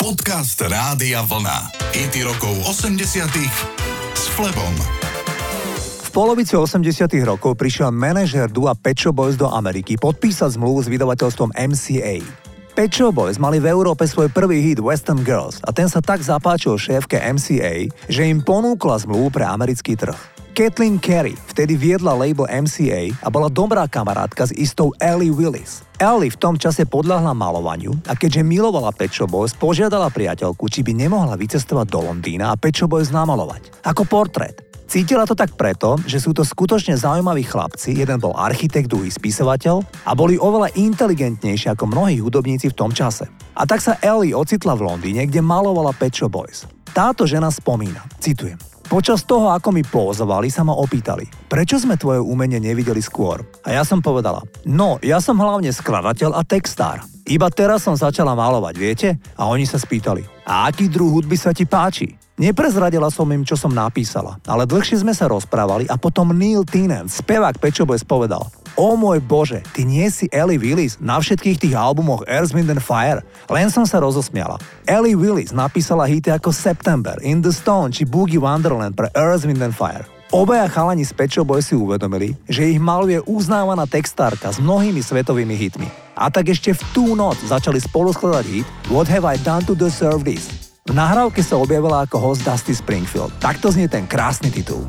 Podcast Rádia Vlna. IT rokov 80 s Flebom. V polovici 80 rokov prišiel manažer Dua Pecho Boys do Ameriky podpísať zmluvu s vydavateľstvom MCA. Pecho Boys mali v Európe svoj prvý hit Western Girls a ten sa tak zapáčil šéfke MCA, že im ponúkla zmluvu pre americký trh. Kathleen Carey vtedy viedla label MCA a bola dobrá kamarátka s istou Ellie Willis. Ellie v tom čase podľahla malovaniu a keďže milovala Pet Boys, požiadala priateľku, či by nemohla vycestovať do Londýna a Pet Boys namalovať. Ako portrét. Cítila to tak preto, že sú to skutočne zaujímaví chlapci, jeden bol architekt, druhý spisovateľ a boli oveľa inteligentnejší ako mnohí hudobníci v tom čase. A tak sa Ellie ocitla v Londýne, kde malovala Pet Boys. Táto žena spomína, citujem, Počas toho, ako mi pozovali, sa ma opýtali, prečo sme tvoje umenie nevideli skôr? A ja som povedala, no, ja som hlavne skladateľ a textár. Iba teraz som začala malovať, viete? A oni sa spýtali, a aký druh hudby sa ti páči? Neprezradila som im, čo som napísala, ale dlhšie sme sa rozprávali a potom Neil Tennant, spevák Pečo Boys, povedal, O môj bože, ty nie si Ellie Willis na všetkých tých albumoch Earth, Wind and Fire? Len som sa rozosmiala. Ellie Willis napísala hity ako September, In the Stone či Boogie Wonderland pre Earth, Wind and Fire. Obaja chalani z Pet Boy si uvedomili, že ich maluje uznávaná textárka s mnohými svetovými hitmi. A tak ešte v tú noc začali spolu skladať hit What Have I Done to Deserve This? V nahrávke sa objavila ako host Dusty Springfield. Takto znie ten krásny titul.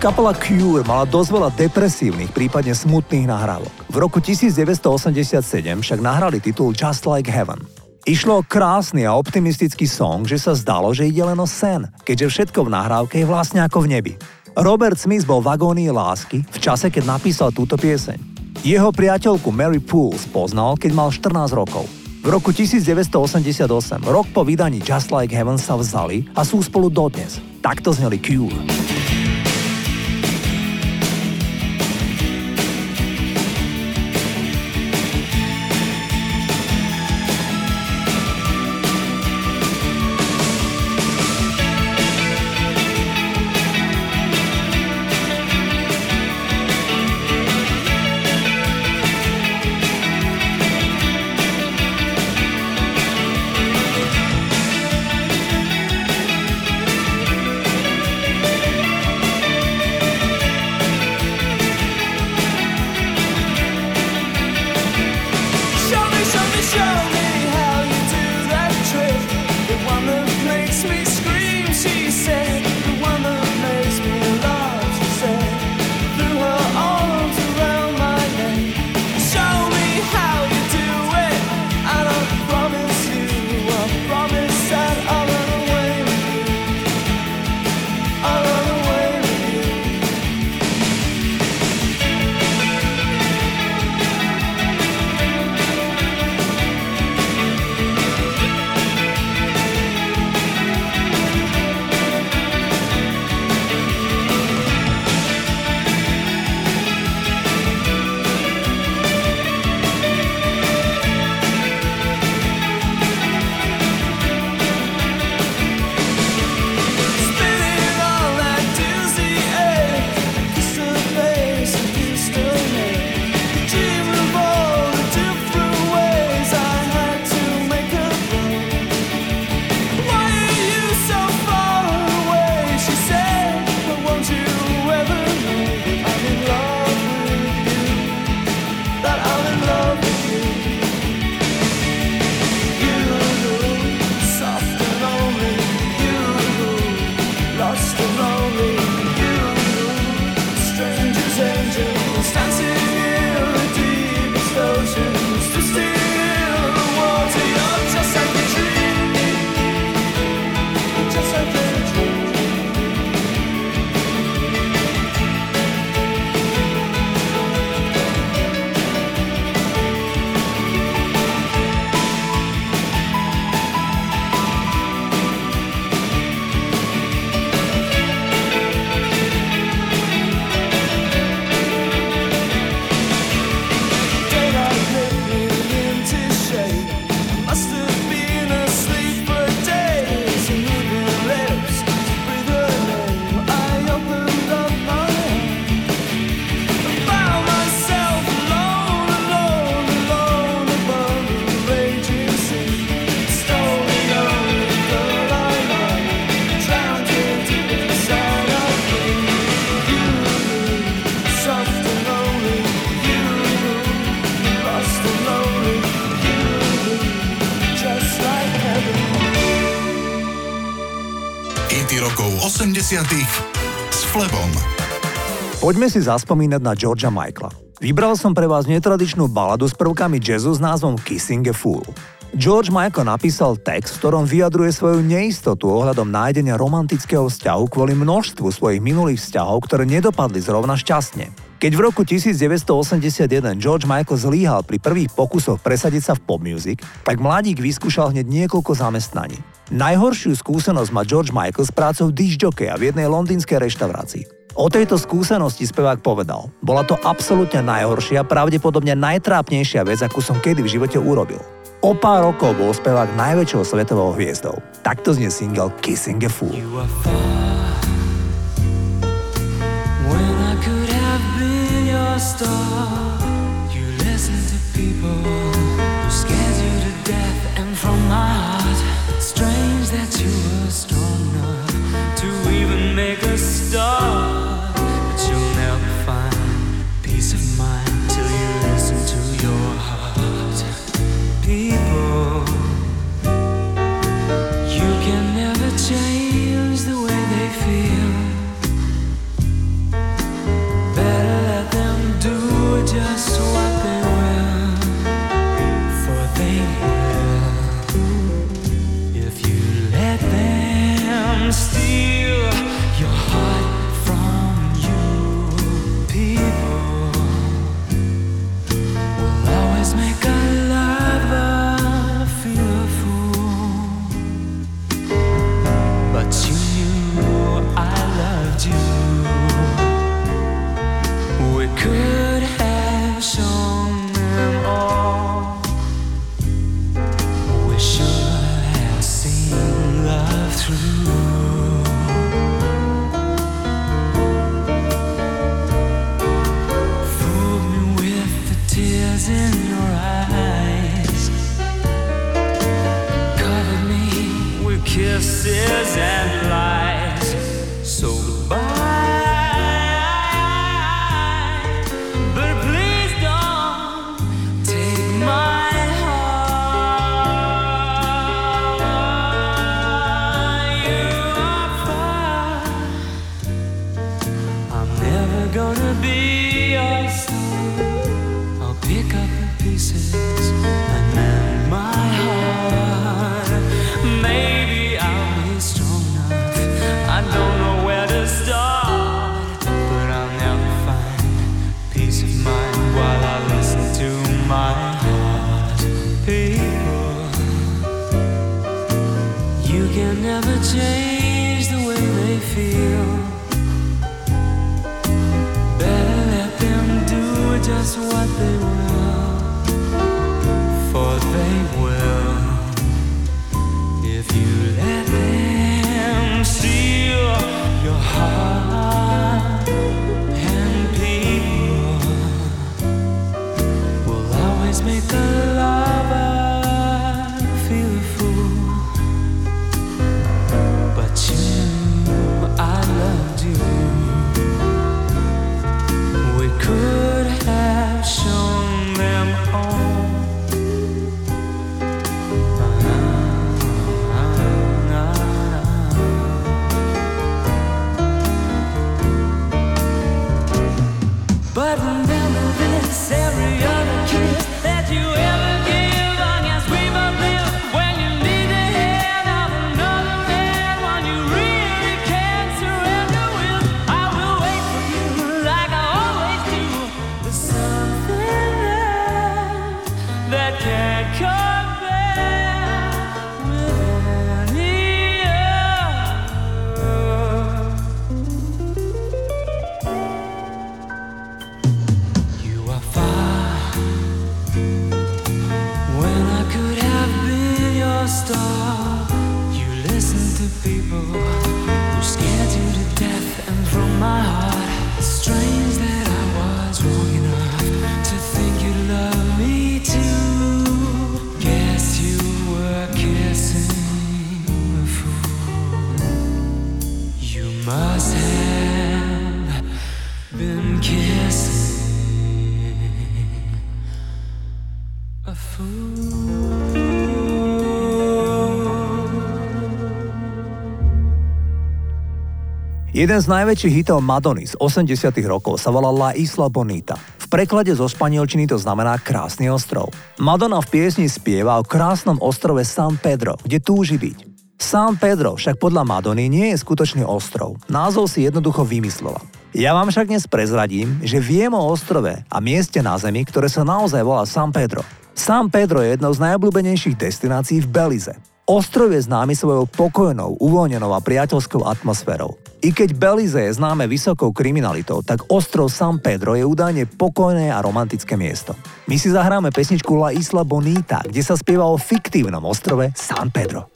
Kapela Cure mala dosť veľa depresívnych, prípadne smutných nahrávok. V roku 1987 však nahrali titul Just Like Heaven. Išlo o krásny a optimistický song, že sa zdalo, že ide len o sen, keďže všetko v nahrávke je vlastne ako v nebi. Robert Smith bol v agónii lásky v čase, keď napísal túto pieseň. Jeho priateľku Mary Pools poznal, keď mal 14 rokov. V roku 1988, rok po vydaní Just Like Heaven sa vzali a sú spolu dodnes. Takto zneli Cure. S Flebom. Poďme si zaspomínať na Georgia Michaela. Vybral som pre vás netradičnú baladu s prvkami jazzu s názvom Kissing a Fool. George Michael napísal text, v ktorom vyjadruje svoju neistotu ohľadom nájdenia romantického vzťahu kvôli množstvu svojich minulých vzťahov, ktoré nedopadli zrovna šťastne. Keď v roku 1981 George Michael zlíhal pri prvých pokusoch presadiť sa v pop music, tak mladík vyskúšal hneď niekoľko zamestnaní. Najhoršiu skúsenosť má George Michael s prácou a v jednej londýnskej reštaurácii. O tejto skúsenosti spevák povedal, bola to absolútne najhoršia, pravdepodobne najtrápnejšia vec, akú som kedy v živote urobil. O pár rokov bol spevák najväčšou svetovou hviezdou. Takto znie single Kissing a Fool. star. but people. Jeden z najväčších hitov Madony z 80 rokov sa volal La Isla Bonita. V preklade zo španielčiny to znamená krásny ostrov. Madonna v piesni spieva o krásnom ostrove San Pedro, kde túži byť. San Pedro však podľa Madony nie je skutočný ostrov. Názov si jednoducho vymyslela. Ja vám však dnes prezradím, že viem o ostrove a mieste na Zemi, ktoré sa naozaj volá San Pedro. San Pedro je jednou z najobľúbenejších destinácií v Belize. Ostrov je známy svojou pokojnou, uvoľnenou a priateľskou atmosférou. I keď Belize je známe vysokou kriminalitou, tak ostrov San Pedro je údajne pokojné a romantické miesto. My si zahráme pesničku La Isla Bonita, kde sa spieva o fiktívnom ostrove San Pedro.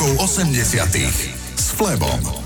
Rokov 80 s Flebom.